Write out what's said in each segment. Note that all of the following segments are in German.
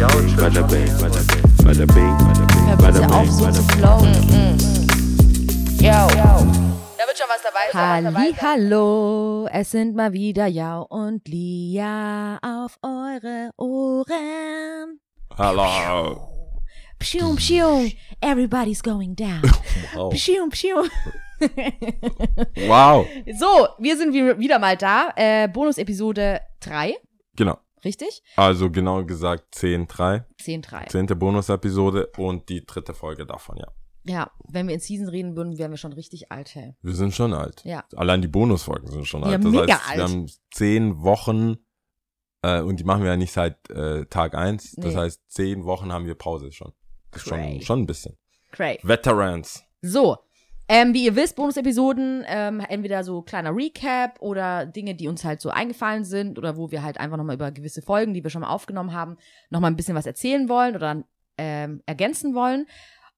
Bada bing, bada bing, bada bing, bada bing, bada bitte auf, bing, so zu bing. flowen. Yo. Da wird schon was dabei sein. Halli, hallo, es sind mal wieder Jau und Lia auf eure Ohren. Hallo. Pschium, pschium, everybody's going down. Wow. Pschium, pschium. wow. So, wir sind wie- wieder mal da. Äh, Bonus-Episode 3, Genau. Richtig? Also genau gesagt 10.3, 10-3. zehnte Bonus-Episode und die dritte Folge davon, ja. Ja, wenn wir in Season reden würden, wären wir schon richtig alt, hey. Wir sind schon alt. Ja. Allein die Bonusfolgen sind schon Ja, alt. Das mega heißt, alt. wir haben zehn Wochen äh, und die machen wir ja nicht seit äh, Tag eins. Das Nee. heißt, zehn Wochen haben wir Pause schon. Das ist schon, schon ein bisschen. Cray. Veterans. So, ähm, wie ihr wisst, Bonus-Episoden, ähm, entweder so kleiner Recap oder Dinge, die uns halt so eingefallen sind oder wo wir halt einfach nochmal über gewisse Folgen, die wir schon mal aufgenommen haben, nochmal ein bisschen was erzählen wollen oder ähm, ergänzen wollen.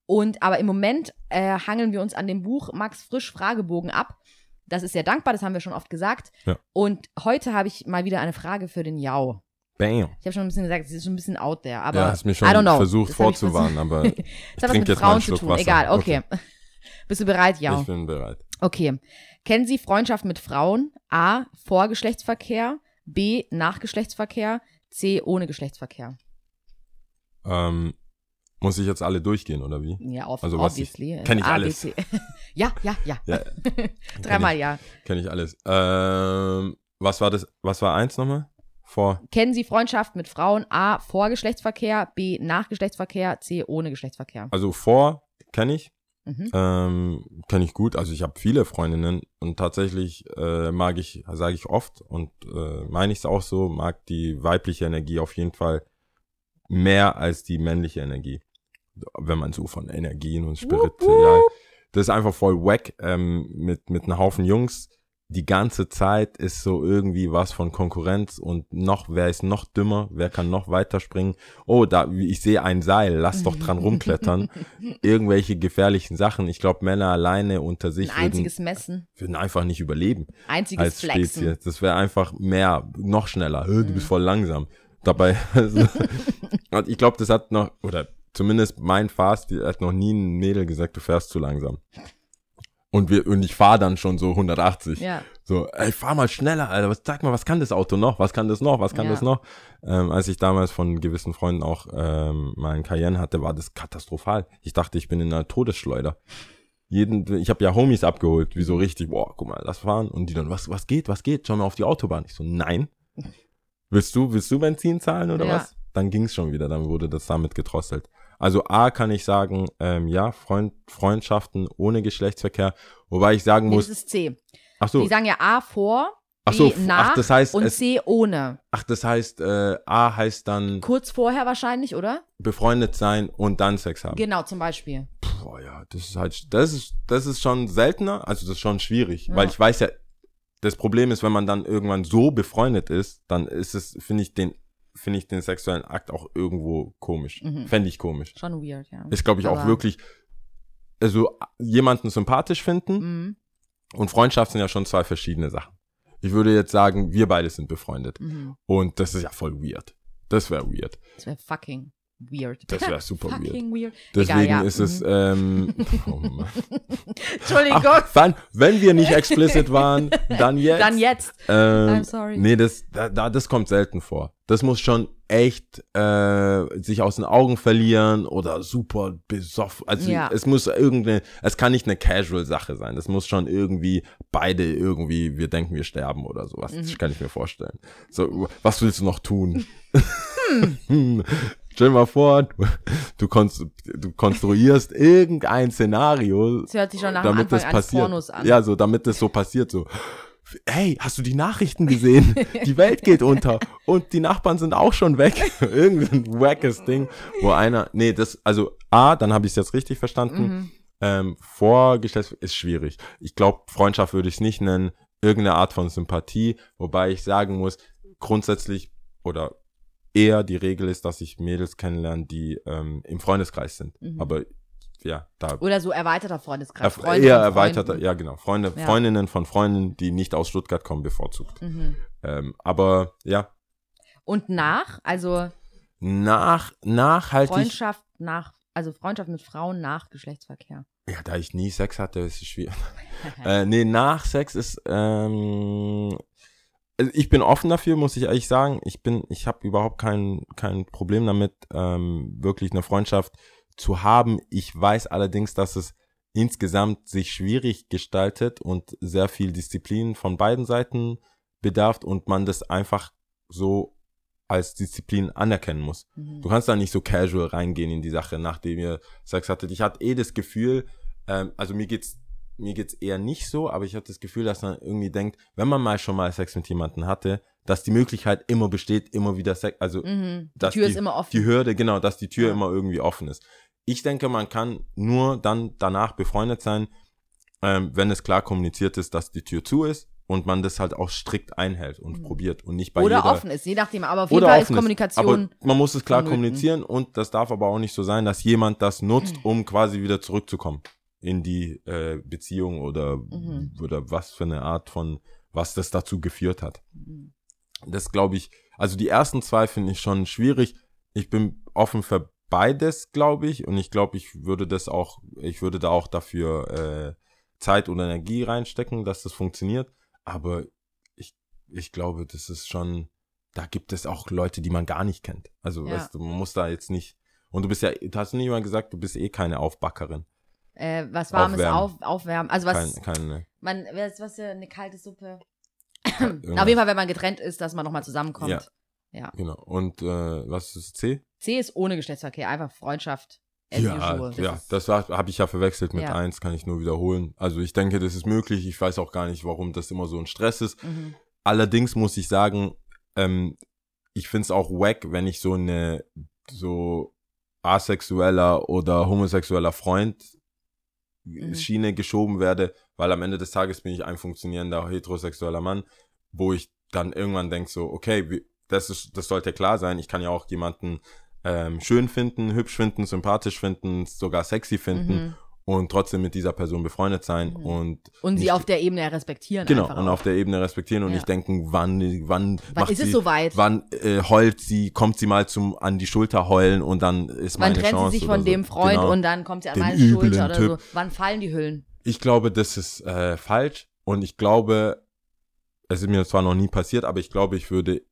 Und aber im Moment äh, hangeln wir uns an dem Buch Max Frisch Fragebogen ab. Das ist sehr dankbar, das haben wir schon oft gesagt. Ja. Und heute habe ich mal wieder eine Frage für den Jau. Bam. Ich habe schon ein bisschen gesagt, es ist schon ein bisschen out there, aber ja, hast mir schon versucht vorzuwarnen, aber ich Das hat was trinke mit jetzt mal einen Frauen zu tun. Wasser. Egal, okay. Bist du bereit, Jau? Ich bin bereit. Okay. Kennen Sie Freundschaft mit Frauen? A. Vor Geschlechtsverkehr. B. Nach Geschlechtsverkehr. C. Ohne Geschlechtsverkehr. Ähm, muss ich jetzt alle durchgehen, oder wie? Ja, auf, Also was ich- obviously. kenn ich A, B, alles. Ja, ja, ja. Ja, Dreimal ja. kenne ich alles. Ähm, was war das? Was war eins nochmal? Vor. Kennen Sie Freundschaft mit Frauen? A. Vor Geschlechtsverkehr. B. Nach Geschlechtsverkehr. C. Ohne Geschlechtsverkehr. Also vor kenne ich. Mhm. Ähm, kenne ich gut. Also ich habe viele Freundinnen und tatsächlich äh, mag ich, sage ich oft und äh, meine ich es auch so, mag die weibliche Energie auf jeden Fall mehr als die männliche Energie. Wenn man so von Energien und Spirit, ja, das ist einfach voll wack ähm, mit mit einem Haufen Jungs. Die ganze Zeit ist so irgendwie was von Konkurrenz und noch, wer ist noch dümmer, wer kann noch weiter springen. Oh, da, ich sehe ein Seil, lass doch dran rumklettern. Irgendwelche gefährlichen Sachen. Ich glaube, Männer alleine unter sich Ein würden, einziges Messen. würden einfach nicht überleben Einziges als Flexen. Spezies. Das wäre einfach mehr, noch schneller. Du Mhm. bist voll langsam. Dabei, also, und ich glaube, das hat noch, oder zumindest mein Fast, hat noch nie ein Mädel gesagt, du fährst zu langsam. Und wir, und ich fahre dann schon so 180. Ja. So, ey, fahr mal schneller, Alter. Was, sag mal, was kann das Auto noch? Was kann das noch? Was kann Ja. das noch? Ähm, als ich damals von gewissen Freunden auch ähm, meinen Cayenne hatte, war das katastrophal. Ich dachte, ich bin in einer Todesschleuder. Jeden, ich habe ja Homies abgeholt, wie so richtig, boah, guck mal, lass fahren. Und die dann, was, was geht, was geht? Schau mal auf die Autobahn. Ich so, nein. Willst du, willst du Benzin zahlen oder Ja. was? Dann ging's schon wieder, dann wurde das damit gedrosselt. Also A kann ich sagen, ähm, ja, Freund, Freundschaften ohne Geschlechtsverkehr, wobei ich sagen Nee, muss, das ist C. ach so, Die sagen ja A vor, Ach so, nach ach, das heißt, und es- C ohne. Ach, das heißt, äh, A heißt dann Kurz vorher wahrscheinlich, oder? befreundet sein und dann Sex haben. Genau, zum Beispiel. Boah, ja, das ist halt, das ist, das ist schon seltener, also das ist schon schwierig, Ja. weil ich weiß ja, das Problem ist, wenn man dann irgendwann so befreundet ist, dann ist es, finde ich den, finde ich den sexuellen Akt auch irgendwo komisch. Mhm. Fände ich komisch. Schon weird, ja. Ist, glaube ich, auch Aber- wirklich, also jemanden sympathisch finden Mhm. und Freundschaft sind ja schon zwei verschiedene Sachen. Ich würde jetzt sagen, wir beide sind befreundet. Mhm. Und das ist ja voll weird. Das wäre weird. Das wäre fucking weird. Das wär super weird. fucking weird. Deswegen Egal, ja. ist es, Mhm. ähm, oh. Entschuldigung. Ach, dann, wenn wir nicht explicit waren, dann jetzt. Dann jetzt. Ähm, I'm sorry. Nee, das, da, da, das kommt selten vor. Das muss schon echt äh, sich aus den Augen verlieren oder super besoffen. Also Ja. es muss irgendeine, es kann nicht eine Casual-Sache sein. Das muss schon irgendwie beide irgendwie, wir denken, wir sterben oder sowas. Mhm. Das kann ich mir vorstellen. So, was willst du noch tun? Hm. Stell dir mal vor, du, du, konst, du konstruierst irgendein Szenario, Das hört sich schon nach damit Anfang das passiert. Pornos an. Ja, so damit das so passiert, so. Hey, hast du die Nachrichten gesehen? Die Welt geht unter und die Nachbarn sind auch schon weg. Irgendein wackes Ding, wo einer, nee, das, also A, dann habe ich es jetzt richtig verstanden. Mhm. Ähm, Vorgeschlechts ist schwierig. Ich glaube, Freundschaft würde ich es nicht nennen. Irgendeine Art von Sympathie, wobei ich sagen muss, grundsätzlich oder eher die Regel ist, dass ich Mädels kennenlerne, die ähm, im Freundeskreis sind. Mhm. Aber ja, da Oder so erweiterter Freundeskreis. Erf- Freunde eher erweiterter, ja genau. Freunde, Ja. Freundinnen von Freunden, die nicht aus Stuttgart kommen, bevorzugt. Mhm. Ähm, aber ja, Und nach, also nach, nachhaltig. Freundschaft nach, also Freundschaft mit Frauen nach Geschlechtsverkehr. Ja, da ich nie Sex hatte, ist es schwierig. äh, nee, nach Sex ist, ähm, also ich bin offen dafür, muss ich ehrlich sagen. Ich bin, ich habe überhaupt kein, kein Problem damit, ähm, wirklich eine Freundschaft zu haben. Ich weiß allerdings, dass es insgesamt sich schwierig gestaltet und sehr viel Disziplin von beiden Seiten bedarf und man das einfach so als Disziplin anerkennen muss. Mhm. Du kannst da nicht so casual reingehen in die Sache, nachdem ihr Sex hattet. Ich hatte eh das Gefühl, ähm, also mir geht's mir geht's eher nicht so, aber ich hatte das Gefühl, dass man irgendwie denkt, wenn man mal schon mal Sex mit jemandem hatte, dass die Möglichkeit immer besteht, immer wieder Sex, also Mhm. Die Tür die, ist immer offen. die Hürde, genau, dass die Tür Ja. immer irgendwie offen ist. Ich denke, man kann nur dann danach befreundet sein, ähm, wenn es klar kommuniziert ist, dass die Tür zu ist und man das halt auch strikt einhält und Mhm. probiert und nicht bei Oder jeder offen ist, je nachdem. Aber auf jeden Fall ist Kommunikation. Aber man muss es klar vonnöten. kommunizieren und das darf aber auch nicht so sein, dass jemand das nutzt, um quasi wieder zurückzukommen in die äh, Beziehung oder Mhm. oder was für eine Art von was das dazu geführt hat. Mhm. Das glaube ich, also die ersten zwei finde ich schon schwierig. Ich bin offen für beides, glaube ich, und ich glaube, ich würde das auch, ich würde da auch dafür äh, Zeit und Energie reinstecken, dass das funktioniert. Aber ich, ich glaube, das ist schon, da gibt es auch Leute, die man gar nicht kennt. Also, Ja. weißt du, man muss da jetzt nicht. Und du bist ja, du hast nicht mal gesagt, du bist eh keine Aufbackerin. Äh, was warmes Aufwärmen. auf, aufwärmen. Also was, Kein, keine, man, was, was für eine kalte Suppe. irgendwas. Auf jeden Fall, wenn man getrennt ist, dass man nochmal zusammenkommt. Ja. Ja. Genau. Und äh, was ist C? C ist ohne Geschlechtsverkehr, einfach Freundschaft. Ja, usual. Das ja, das war habe ich ja verwechselt mit Ja. eins, kann ich nur wiederholen. Also ich denke, das ist möglich. Ich weiß auch gar nicht, warum das immer so ein Stress ist. Mhm. Allerdings muss ich sagen, ähm, ich find's auch wack, wenn ich so eine so asexueller oder homosexueller Freund Mhm. Schiene geschoben werde, weil am Ende des Tages bin ich ein funktionierender heterosexueller Mann, wo ich dann irgendwann denk so, okay, das ist, das sollte klar sein. Ich kann ja auch jemanden ähm, schön finden, hübsch finden, sympathisch finden, sogar sexy finden Mhm. Und trotzdem mit dieser Person befreundet sein Mhm. und Und sie nicht- auf der Ebene respektieren. genau und auch. auf der Ebene respektieren und Ja. nicht denken, wann wann, Wann ist sie, es soweit? wann äh, heult sie, kommt sie mal zum an die Schulter heulen und dann ist Wann meine trennt Chance sie sich von so. dem Freund Genau. und dann kommt sie an Den meine Schulter oder Typ. so. Wann fallen die Hüllen? Ich glaube, das ist äh, falsch und ich glaube, es ist mir zwar noch nie passiert, aber ich glaube, ich würde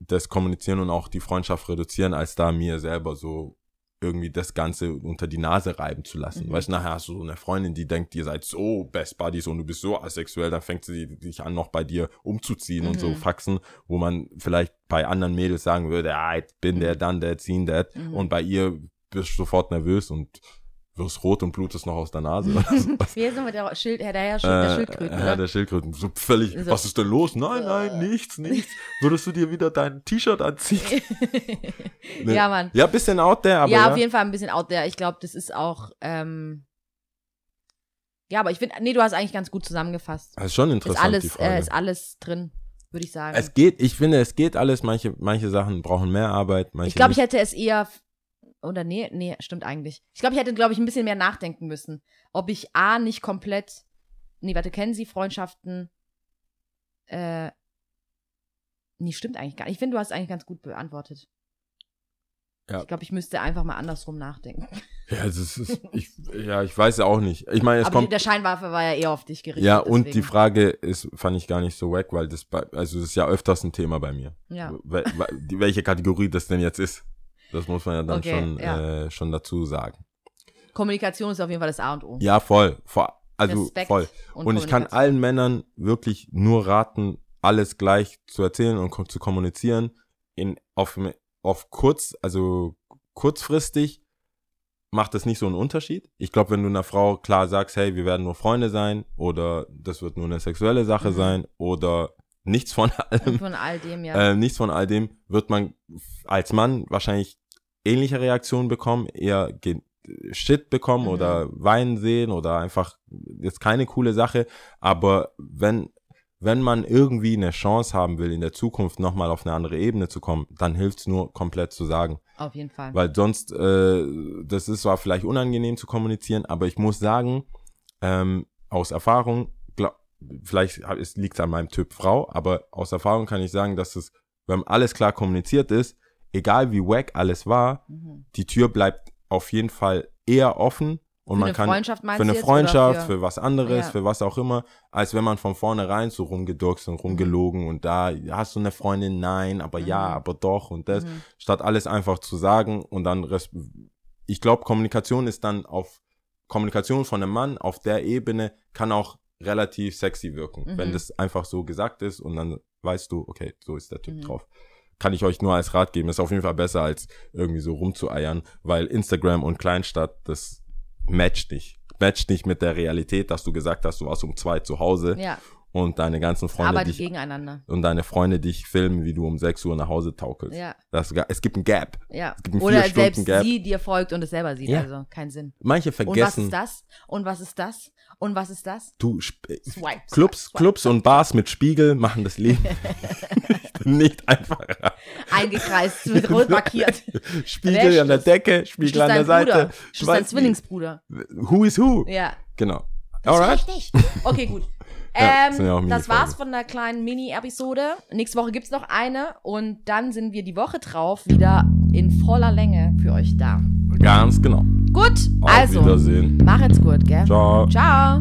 das kommunizieren und auch die Freundschaft reduzieren, als da mir selber so irgendwie das Ganze unter die Nase reiben zu lassen. Mhm. Weißt du, nachher hast du so eine Freundin, die denkt, ihr seid so Best Buddies und du bist so asexuell, dann fängt sie dich an, noch bei dir umzuziehen und so Mhm. Faxen, wo man vielleicht bei anderen Mädels sagen würde, ah, ich bin der, dann der, ziehen der. Mhm. Und bei ihr bist du sofort nervös und wirst rot und blutest noch aus der Nase. Wie ist nochmal der Schild, Herr der Herr Schild, der Äh, Schildkröten, Ja, oder? der Schildkröten. So völlig, So. was ist denn los? Nein, nein, nichts, nichts. Würdest du dir wieder dein T-Shirt anziehen? Nee. Ja, Mann. Ja, bisschen out there, aber ja, ja. auf jeden Fall ein bisschen out there. Ich glaube, das ist auch, ähm, ja, aber ich finde, nee, du hast eigentlich ganz gut zusammengefasst. Das ist schon Ist interessant, die alles, äh, ist alles drin, würde ich sagen. es geht, ich finde, es geht alles. Manche, manche Sachen brauchen mehr Arbeit, ich glaube, ich hätte es eher, oder nee, nee, stimmt eigentlich. Ich glaube, ich hätte, glaube ich, ein bisschen mehr nachdenken müssen, ob ich A, nicht komplett, nee, warte, kennen Sie Freundschaften, äh, nee, stimmt eigentlich gar nicht. Ich finde, du hast eigentlich ganz gut beantwortet. Ja. Ich glaube, ich müsste einfach mal andersrum nachdenken. Ja, das ist, ich, ja, ich weiß ja auch nicht. Ich meine, es Aber die, kommt. der Scheinwaffe war ja eher auf dich gerichtet. Ja, und die deswegen. Frage ist, fand ich gar nicht so wack, weil das, bei, also das ist ja öfters ein Thema bei mir. Ja. Wel, wel- die- welche Kategorie das denn jetzt ist. Das muss man ja dann Okay, schon, ja. Äh, schon dazu sagen. Kommunikation ist auf jeden Fall das A und O. Ja, voll. Vor, also Respekt voll. und Und ich kann allen Männern wirklich nur raten, alles gleich zu erzählen und ko- zu kommunizieren. In, auf, auf kurz, also kurzfristig macht das nicht so einen Unterschied. Ich glaube, wenn du einer Frau klar sagst, hey, wir werden nur Freunde sein oder das wird nur eine sexuelle Sache Mhm. sein oder nichts von allem, Von all dem, ja. äh, nichts von all dem, wird man als Mann wahrscheinlich ähnliche Reaktionen bekommen, eher Shit bekommen Mhm. oder weinen sehen oder einfach jetzt keine coole Sache. Aber wenn, wenn man irgendwie eine Chance haben will, in der Zukunft nochmal auf eine andere Ebene zu kommen, dann hilft's nur komplett zu sagen. auf jeden Fall. Weil sonst, äh, das ist zwar vielleicht unangenehm zu kommunizieren, aber ich muss sagen, ähm, aus Erfahrung, glaub, vielleicht liegt es an meinem Typ Frau, aber aus Erfahrung kann ich sagen, dass es, wenn alles klar kommuniziert ist, egal wie wack alles war, Mhm. die Tür bleibt auf jeden Fall eher offen und Für man kann für eine Freundschaft, für- für, was anderes, Ja. für was auch immer, als wenn man von vornherein so rumgedurkst und rumgelogen und da hast du eine Freundin, nein, aber ja, Mhm. aber doch und das, Mhm. statt alles einfach zu sagen und dann, ich glaube, Kommunikation ist dann auf, Kommunikation von einem Mann auf der Ebene kann auch relativ sexy wirken, Mhm. wenn das einfach so gesagt ist und dann weißt du, okay, so ist der Typ Mhm. drauf. Kann ich euch nur als Rat geben, ist auf jeden Fall besser als irgendwie so rumzueiern, weil Instagram und Kleinstadt, das matcht nicht. Matcht nicht mit der Realität, dass du gesagt hast, du warst um zwei zu Hause Ja, und deine ganzen Freunde arbeitet dich gegeneinander. und deine Freunde dich filmen, wie du um 6 Uhr nach Hause taukelst. Ja, Das, es gibt ein Gap. ja. gibt einen Oder selbst Gap. sie dir folgt und es selber sieht. Ja. Also kein Sinn. Manche Und was vergessen, ist das? Und was ist das? Und was ist das? du sp- Swipe, Clubs, swipe, Clubs und Bars mit Spiegel machen das Leben nicht einfacher. Eingekreist, mit rot markiert. Spiegel an der Decke, Spiegel an der Seite. Bruder? Du Bist dein Zwillingsbruder? Who is who? Ja. Genau. Das Alright. Okay, gut. Ja, Ähm, ja auch das war's von der kleinen Mini-Episode. Nächste Woche gibt's noch eine und dann sind wir die Woche drauf wieder in voller Länge für euch da. Ganz genau. Gut, Auf also Wiedersehen. mach jetzt gut, gell? Ciao. Ciao.